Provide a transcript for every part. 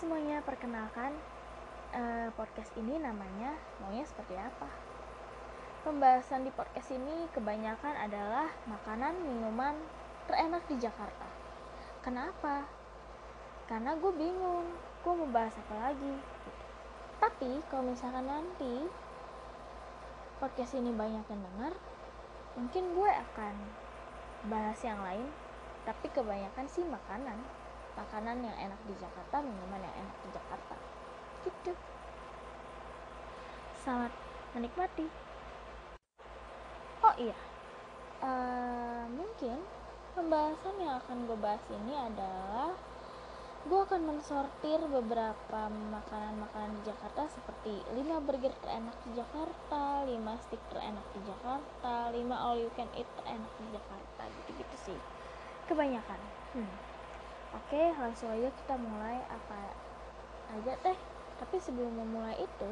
semuanya, perkenalkan eh, podcast ini namanya maunya seperti apa? Pembahasan di podcast ini kebanyakan adalah makanan minuman terenak di Jakarta. Kenapa? Karena gue bingung, gue mau bahas apa lagi. Tapi kalau misalkan nanti podcast ini banyak yang dengar, mungkin gue akan bahas yang lain. Tapi kebanyakan sih makanan, makanan yang enak di Jakarta, minuman yang enak di Jakarta. Gitu. Selamat menikmati. Oh iya, Eh, mungkin pembahasan yang akan gue bahas ini adalah gue akan mensortir beberapa makanan-makanan di Jakarta seperti 5 burger terenak di Jakarta, 5 stick terenak di Jakarta, 5 all you can eat terenak di Jakarta, gitu-gitu sih. Kebanyakan. Hmm. Oke, langsung aja kita mulai apa aja teh. Tapi sebelum memulai itu,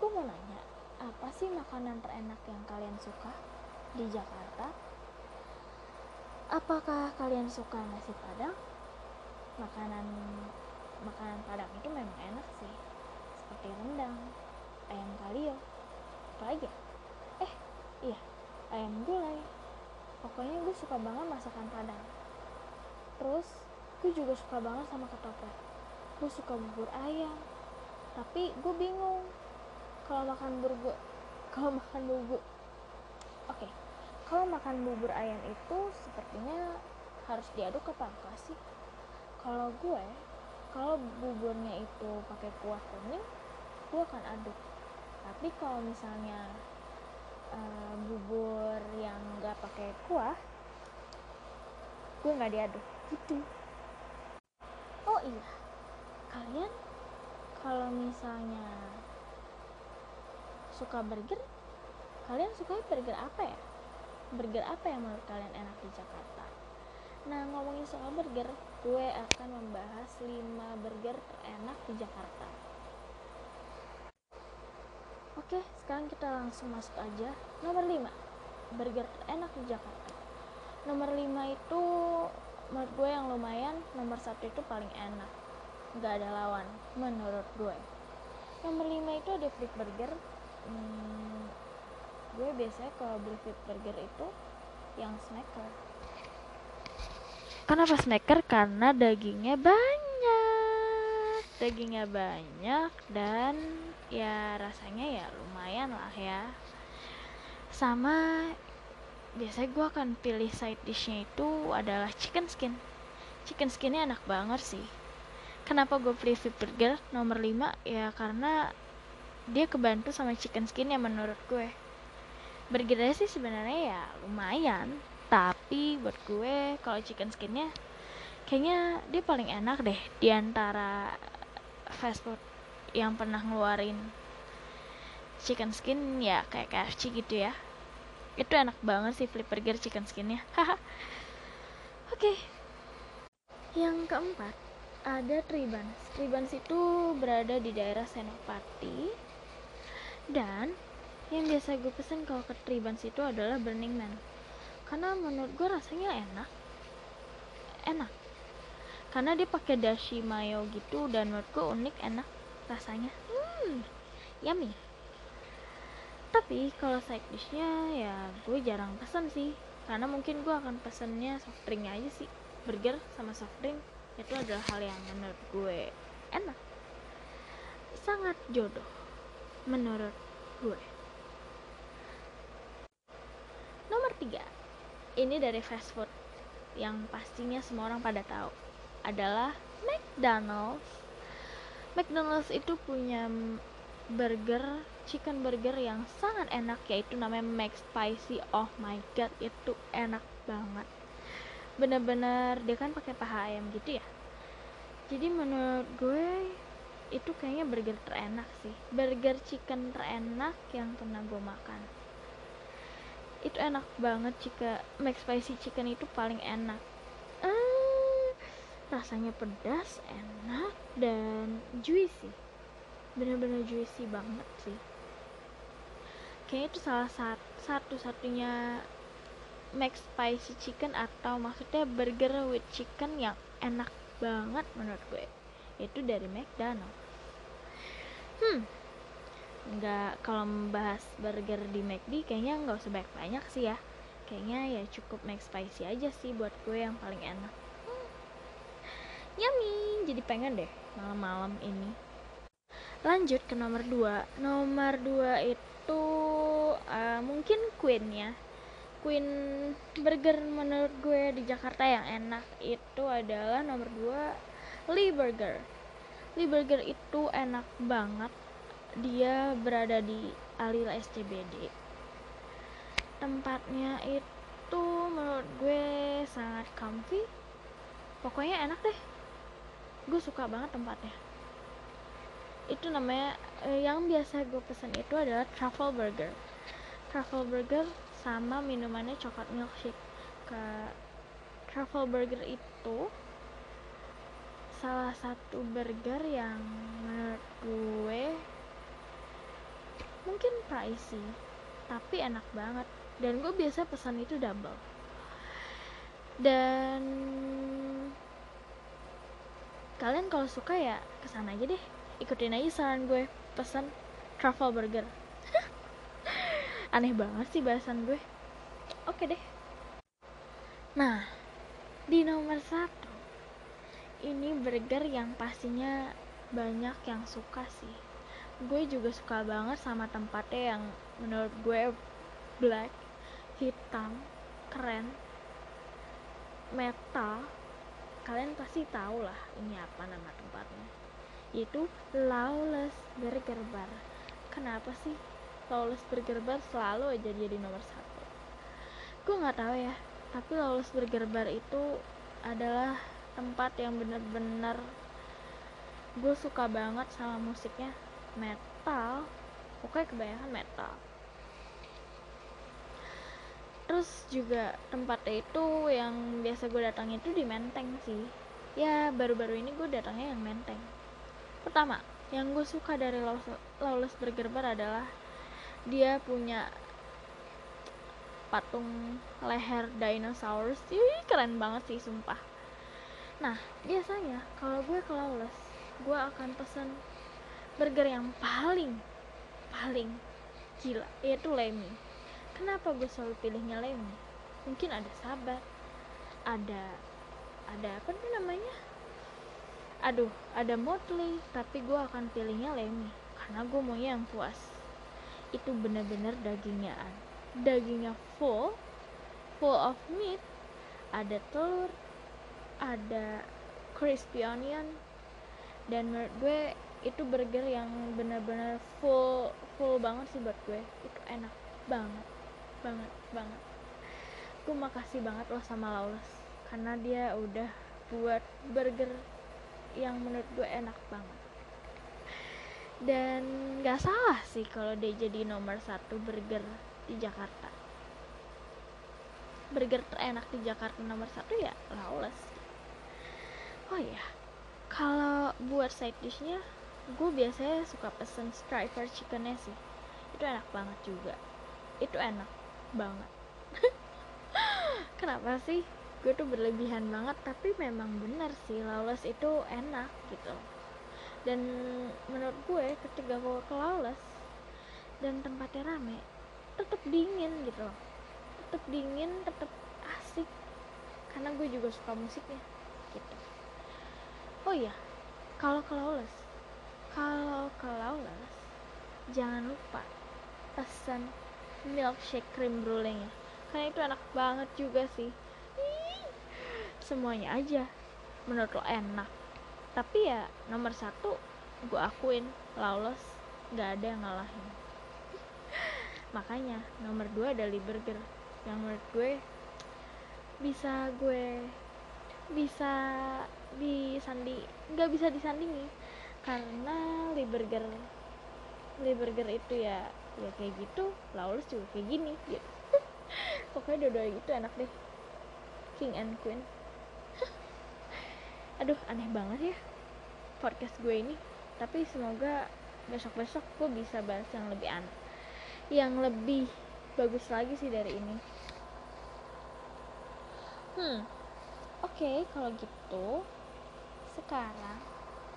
gue mau nanya, apa sih makanan terenak yang kalian suka di Jakarta? Apakah kalian suka nasi padang? Makanan makanan padang itu memang enak sih. Seperti rendang, ayam kalio, apa lagi ya? Eh, iya, ayam gulai. Pokoknya gue suka banget masakan padang. Terus, gue juga suka banget sama ketoprak. Gue suka bubur ayam. Tapi gue bingung. Kalau makan bubur kalau makan bubur oke. Kalau makan bubur ayam itu sepertinya harus diaduk apa enggak sih. Kalau gue kalau buburnya itu pakai kuah kuning gue akan aduk. Tapi kalau misalnya eh, bubur yang nggak pakai kuah gue nggak diaduk. Gitu oh iya. Kalian kalau misalnya suka burger kalian suka burger apa ya? Burger apa yang menurut kalian enak di Jakarta? Nah ngomongin soal burger gue akan membahas 5 burger terenak di Jakarta. Oke sekarang kita langsung masuk aja. Nomor 5 burger terenak di Jakarta. Nomor 5 itu menurut gue yang lumayan nomor satu itu paling enak. Nggak ada lawan menurut gue. Nomor 5 itu ada Flip Burger. Hmm, gue biasanya kalau beli Flip Burger itu yang smacker kenapa smacker karena dagingnya banyak. Dagingnya banyak dan ya rasanya ya lumayan lah ya. Sama biasanya gue akan pilih side dishnya itu adalah chicken skin. Chicken skinnya enak banget sih. Kenapa gue pilih Flip Burger nomor 5 ya karena dia kebantu sama chicken skin yang menurut gue. Burgernya sih sebenarnya ya lumayan tapi buat gue kalau chicken skinnya kayaknya dia paling enak deh di antara fast food yang pernah ngeluarin chicken skin ya kayak KFC gitu ya itu enak banget sih flip burger chicken skinnya haha oke yang keempat ada Tribans. Tribans itu berada di daerah Senopati. Dan yang biasa gue pesen kalau ke Tribans itu adalah Burning Man. Karena menurut gue rasanya enak. Enak. Karena dia pakai dashi mayo gitu dan menurut gue unik enak rasanya. Hmm, yummy. Tapi kalau side dishnya ya gue jarang pesen sih. Karena mungkin gue akan pesennya soft drink aja sih. Burger sama soft drink itu adalah hal yang menurut gue enak sangat jodoh menurut gue nomor tiga ini dari fast food yang pastinya semua orang pada tahu adalah McDonald's McDonald's itu punya burger chicken burger yang sangat enak yaitu namanya Mac Spicy. Oh my god itu enak banget. Bener-bener dia kan pakai paha ayam gitu ya? Jadi menurut gue itu kayaknya burger terenak sih. Burger chicken terenak yang pernah gue makan. Itu enak banget jika McSpicy chicken itu paling enak. Eh, rasanya pedas enak dan juicy. Bener-bener juicy banget sih kayaknya itu salah satu satu-satunya Mac Spicy Chicken atau maksudnya burger with chicken yang enak banget menurut gue. Itu dari McDonald hmm. Nggak kalau membahas burger di McD kayaknya nggak usah banyak banyak sih ya. Kayaknya ya cukup McSpicy aja sih buat gue yang paling enak. Hmm. yummy. Jadi pengen deh malam-malam ini. Lanjut ke nomor 2 nomor 2 itu uh, mungkin Queen ya. Queen Burger menurut gue di Jakarta yang enak itu adalah nomor 2 Lee Burger. Lee Burger itu enak banget. Dia berada di Alila SCBD tempatnya itu menurut gue sangat comfy. Pokoknya enak deh. Gue suka banget tempatnya. Itu namanya eh, yang biasa gue pesen itu adalah truffle burger truffle burger sama minumannya coklat milkshake. Ke truffle burger itu salah satu burger yang menurut gue mungkin pricey tapi enak banget. Dan gue biasa pesan itu double. Dan kalian kalau suka ya ke sana aja deh. Ikutin aja saran gue pesan truffle burger aneh banget sih bahasan gue. Oke deh. Nah di nomor satu ini burger yang pastinya banyak yang suka sih. Gue juga suka banget sama tempatnya yang menurut gue black hitam keren metal. Kalian pasti tahu lah ini apa nama tempatnya. Yaitu Lawless Burger Bar. Kenapa sih Lawless Burger selalu aja jadi nomor satu. Gue nggak tahu ya tapi Lawless Burger itu adalah tempat yang bener-bener gue suka banget sama musiknya. Metal pokoknya kebanyakan metal. Terus juga tempatnya itu yang biasa gue datang itu di Menteng sih. Ya baru-baru ini gue datangnya yang Menteng. Pertama yang gue suka dari Lawless Burger adalah dia punya patung leher dinosaurus. Ih, keren banget sih sumpah. Nah biasanya kalau gue ke Lawless gue akan pesen burger yang paling paling gila yaitu Lemmy. Kenapa gue selalu pilihnya Lemmy? Mungkin ada sabar ada ada apa nih namanya? Aduh ada Motley tapi gue akan pilihnya Lemmy karena gue maunya yang puas itu benar-benar dagingnya dagingnya full full of meat ada telur ada crispy onion dan menurut gue itu burger yang benar-benar full full banget sih buat gue. Itu enak banget banget banget. Gue makasih banget loh sama Lawless karena dia udah buat burger yang menurut gue enak banget dan gak salah sih kalau dia jadi nomor satu burger di Jakarta. Burger terenak di Jakarta nomor satu ya Lawless. Oh ya kalau buat side dishnya gue biasanya suka pesen striper chickennya sih. Itu enak banget juga. Itu enak banget. Kenapa sih? Gue tuh berlebihan banget tapi memang bener sih Lawless itu enak gitu dan menurut gue ketika gue ke Lawless dan tempatnya rame tetap dingin gitu loh. Tetap dingin tetap asik. Karena gue juga suka musiknya gitu. Oh iya kalau ke Lawless kalau ke Lawless jangan lupa pesan milkshake cream brulee nya karena itu enak banget juga sih. Semuanya aja menurut lo enak tapi ya nomor satu gue akuin lawless gak ada yang ngalahin. Makanya nomor dua ada Lee Burger yang menurut gue bisa gue bisa disandi nggak bisa disandingi. Karena Lee Burger itu ya ya kayak gitu Lawless juga kayak gini gitu. Pokoknya dua-dua gitu enak deh. King and Queen aduh aneh banget ya podcast gue ini. Tapi semoga besok-besok gue bisa bahas yang lebih aneh yang lebih bagus lagi sih dari ini. Hmm oke okay, kalau gitu sekarang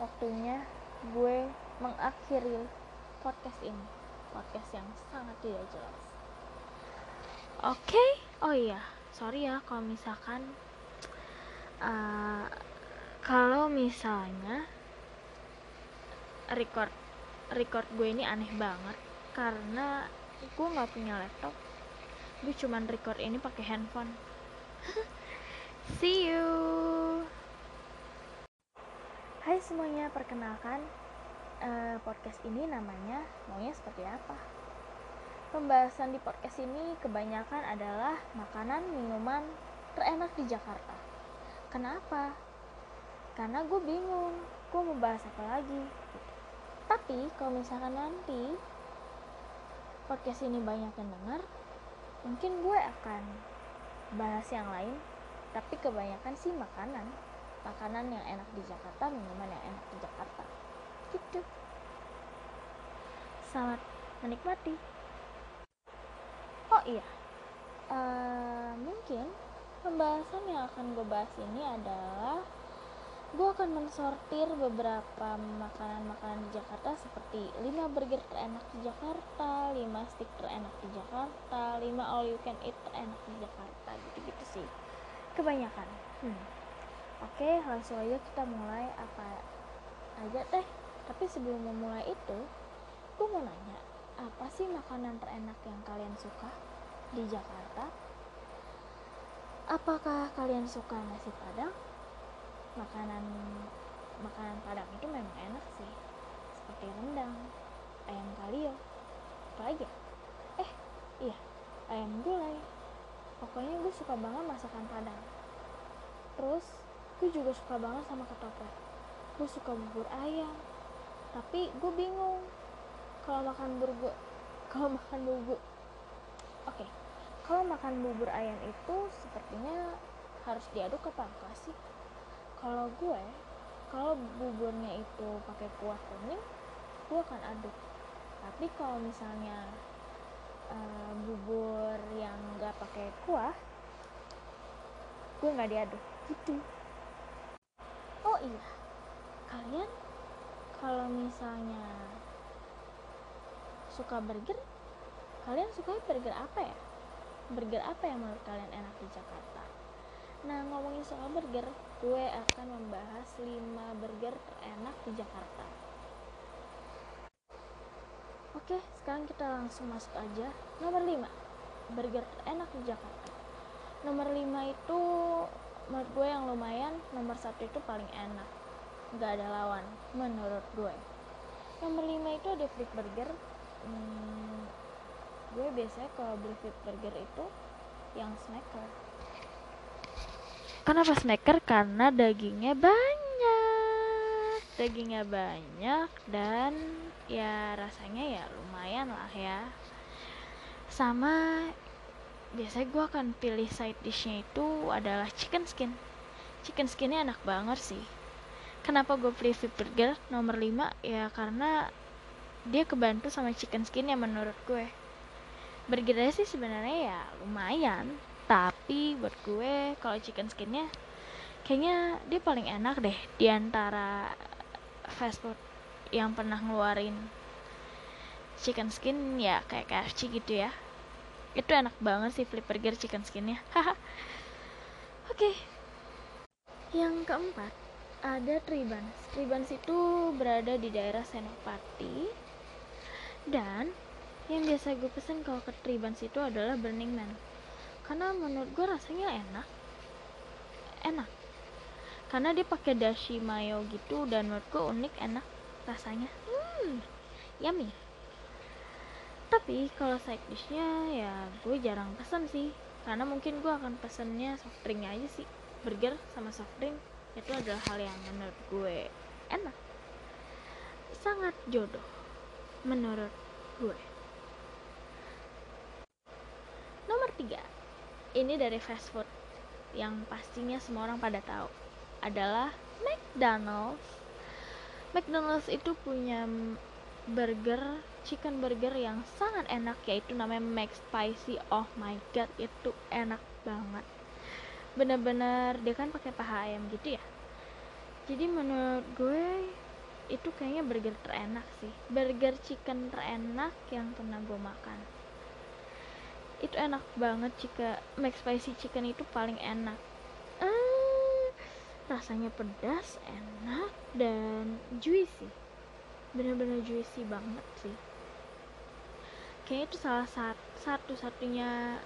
waktunya gue mengakhiri podcast ini. Podcast yang sangat tidak jelas. Oke? Okay? oh iya sorry ya kalau misalkan uh, kalau misalnya record record gue ini aneh banget karena gue nggak punya laptop. Gue cuman record ini pakai handphone. See you. Hai semuanya perkenalkan uh, podcast ini namanya maunya seperti apa? Pembahasan di podcast ini kebanyakan adalah makanan minuman terenak di Jakarta. Kenapa karena gue bingung gue mau bahas apa lagi. Tapi kalau misalkan nanti podcast ini banyak yang dengar mungkin gue akan bahas yang lain. Tapi kebanyakan sih makanan. Makanan yang enak di Jakarta minuman yang enak di Jakarta. Gitu. Selamat menikmati. Oh iya. Uh, mungkin pembahasan yang akan gue bahas ini adalah gue akan mensortir beberapa makanan-makanan di Jakarta seperti 5 burger terenak di Jakarta 5 stick terenak di Jakarta 5 all you can eat terenak di Jakarta gitu-gitu sih. Kebanyakan. Hmm. oke langsung aja kita mulai apa aja teh. Tapi sebelum memulai itu gue mau nanya apa sih makanan terenak yang kalian suka di Jakarta? Apakah kalian suka nasi padang makanan makanan Padang itu memang enak sih. Seperti rendang ayam kalio apa lagi ya? eh iya ayam gulai. Pokoknya gue suka banget masakan Padang. Terus gue juga suka banget sama ketoprak. Gue suka bubur ayam. Tapi gue bingung kalau makan bubur kalau makan bubur oke. Okay. kalau makan bubur ayam itu sepertinya harus diaduk apa enggak sih kalau gue kalau buburnya itu pakai kuah kuning gue akan aduk. Tapi kalau misalnya uh, bubur yang nggak pakai kuah gue nggak diaduk. Gitu. Oh iya kalian kalau misalnya suka burger kalian suka burger apa ya? Burger apa yang menurut kalian enak di Jakarta? Nah, ngomongin soal burger, gue akan membahas 5 burger terenak di Jakarta. Oke, sekarang kita langsung masuk aja. Nomor 5, burger terenak di Jakarta. Nomor 5 itu menurut gue yang lumayan, nomor 1 itu paling enak. Gak ada lawan, menurut gue. Nomor 5 itu ada Flip Burger. Hmm, gue biasanya kalau beli Flip Burger itu yang smacker Kenapa snacker? Karena dagingnya banyak. Dagingnya banyak dan ya rasanya ya lumayan lah ya. Sama biasanya gue akan pilih side dishnya itu adalah chicken skin. Chicken skinnya enak banget sih. Kenapa gue pilih flip burger nomor 5? Ya karena dia kebantu sama chicken skin yang menurut gue. Burgernya sih sebenarnya ya lumayan, tapi buat gue kalau chicken skinnya kayaknya dia paling enak deh di antara fast food yang pernah ngeluarin chicken skin ya kayak KFC gitu ya. Itu enak banget sih flip burger chicken skinnya. Haha. Oke. Okay. yang keempat ada Tribans. Tribans itu berada di daerah Senopati. Dan yang biasa gue pesen kalau ke Tribans itu adalah Burning Man karena menurut gue rasanya enak. Enak. Karena dia pakai dashi mayo gitu dan menurut gue unik enak rasanya. Hmm yummy. Tapi kalau side dishnya ya gue jarang pesen sih. Karena mungkin gue akan pesennya soft drink aja sih. Burger sama soft drink itu adalah hal yang menurut gue enak. Sangat jodoh menurut gue nomor tiga ini dari fast food yang pastinya semua orang pada tahu adalah McDonald's. McDonald's itu punya burger, chicken burger yang sangat enak yaitu namanya Mac Spicy. Oh my god, itu enak banget. Bener-bener dia kan pakai paha ayam gitu ya. Jadi menurut gue itu kayaknya burger terenak sih burger chicken terenak yang pernah gue makan itu enak banget jika spicy chicken itu paling enak. Eh, rasanya pedas enak dan juicy. Bener-bener juicy banget sih. Kayaknya itu salah satu satunya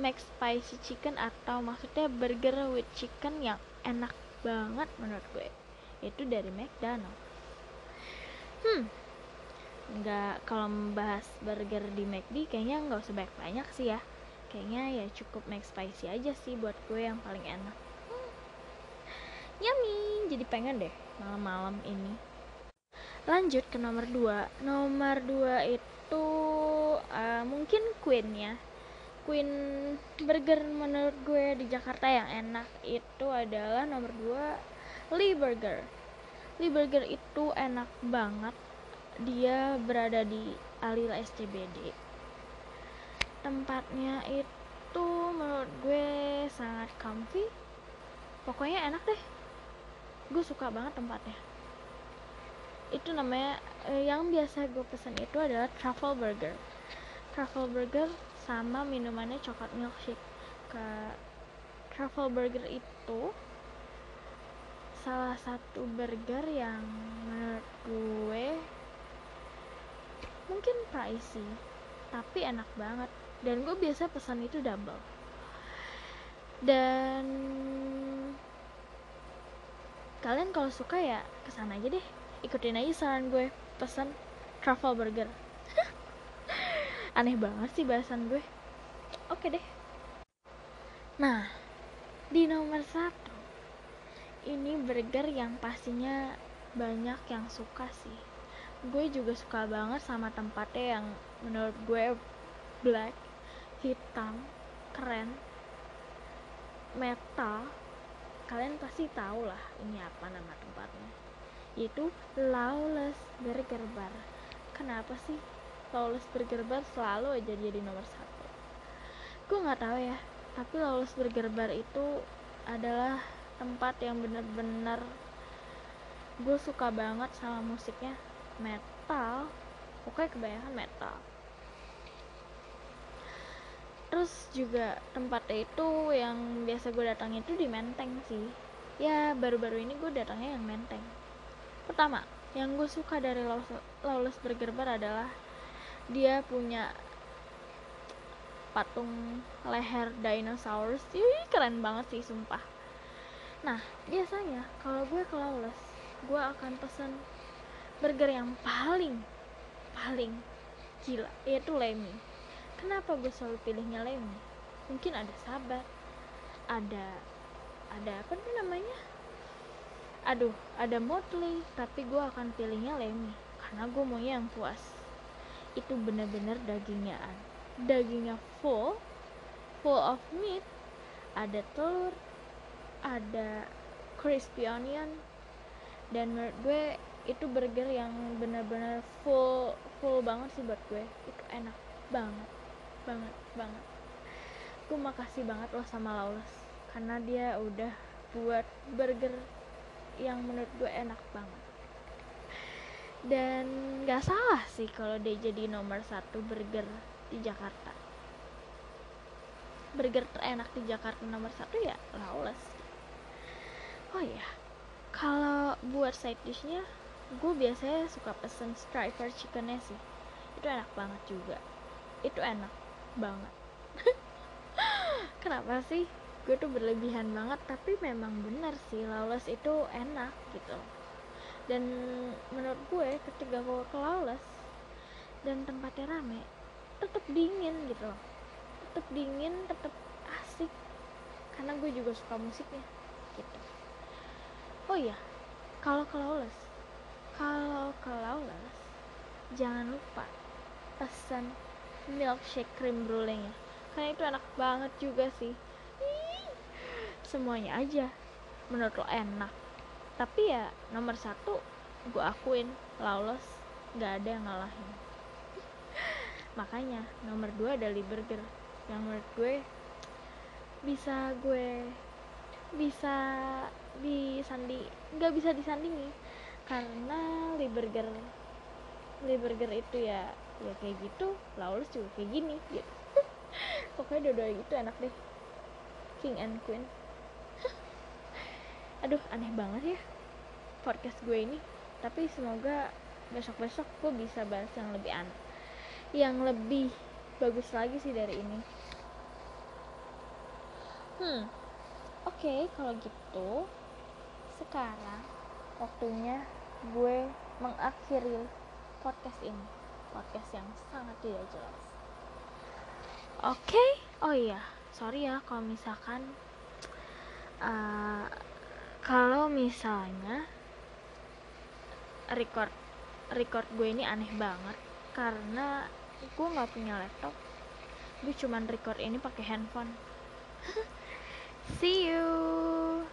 spicy chicken atau maksudnya burger with chicken yang enak banget menurut gue. Itu dari McDonald hmm nggak kalau membahas burger di McD kayaknya nggak usah banyak banyak sih ya. Kayaknya ya cukup spicy aja sih buat gue yang paling enak. Hmm. yummy. Jadi pengen deh malam-malam ini. Lanjut ke nomor 2 nomor 2 itu uh, mungkin Queen ya. Queen Burger menurut gue di Jakarta yang enak itu adalah nomor 2 Lee Burger. Lee Burger itu enak banget dia berada di Alila SCBD tempatnya itu menurut gue sangat comfy. Pokoknya enak deh. Gue suka banget tempatnya. Itu namanya eh, yang biasa gue pesan itu adalah truffle burger. Truffle burger sama minumannya coklat milkshake. Ke truffle burger itu salah satu burger yang menurut gue mungkin pricey tapi enak banget. Dan gue biasa pesan itu double. Dan kalian kalau suka ya ke sana aja deh. Ikutin aja saran gue pesan truffle burger. Aneh banget sih bahasan gue. Oke deh. Nah di nomor satu ini burger yang pastinya banyak yang suka sih gue juga suka banget sama tempatnya yang menurut gue black hitam keren. Metal kalian pasti tahu lah ini apa nama tempatnya. Yaitu Lawless Burger Bar. Kenapa sih Lawless Burger Bar selalu aja jadi nomor satu? Gue nggak tahu ya tapi Lawless Burger Bar itu adalah tempat yang bener-bener gue suka banget sama musiknya metal. Pokoknya kebanyakan metal. Terus juga tempatnya itu yang biasa gue datang itu di Menteng sih. Ya baru-baru ini gue datangnya yang Menteng. Pertama yang gue suka dari Lawless Burger Bar adalah dia punya patung leher dinosaurus. Ih, keren banget sih sumpah. Nah biasanya kalau gue ke Lawless gue akan pesen burger yang paling paling gila yaitu Lemmy. Kenapa gue selalu pilihnya Lemmy? Mungkin ada sabar ada ada apa nih namanya? Aduh ada Motley tapi gue akan pilihnya Lemmy. Karena gue maunya yang puas. Itu bener-bener dagingnya dagingnya full full of meat. Ada telur ada crispy onion. Dan menurut gue itu burger yang benar-benar full full banget sih buat gue. Itu enak banget banget banget. Gue makasih banget loh sama Lawless karena dia udah buat burger yang menurut gue enak banget. Dan gak salah sih kalau dia jadi nomor satu burger di Jakarta. Burger terenak di Jakarta nomor satu ya Lawless. Oh ya kalau buat side dishnya gue biasanya suka pesen striper chickennya sih. Itu enak banget juga. Itu enak banget. Kenapa sih? Gue tuh berlebihan banget tapi memang benar sih lawless itu enak gitu. Dan menurut gue ketika gue ke lawless dan tempatnya rame tetap dingin gitu tetap dingin tetap asik. Karena gue juga suka musiknya gitu. Oh iya kalau ke Lawless kalau ke Lawless jangan lupa pesan milkshake cream brulee nya karena itu enak banget juga sih. Semuanya aja menurut lo enak. Tapi ya nomor satu gue akuin Lawless gak ada yang ngalahin. Makanya nomor dua ada Burger yang menurut gue bisa gue bisa disandi nggak bisa disandingi karena Lee Burger itu ya ya kayak gitu. Lawless juga kayak gini. Gitu pokoknya dua-dua gitu enak deh. King and Queen. Aduh aneh banget ya podcast gue ini. Tapi semoga besok-besok gue bisa bahas yang lebih aneh yang lebih bagus lagi sih dari ini. Hmm oke okay, kalau gitu sekarang waktunya gue mengakhiri podcast ini. Podcast yang sangat tidak jelas. Oke? Okay? oh iya sorry ya kalau misalkan uh, kalau misalnya record record gue ini aneh banget karena gue nggak punya laptop. Gue cuman record ini pakai handphone. See you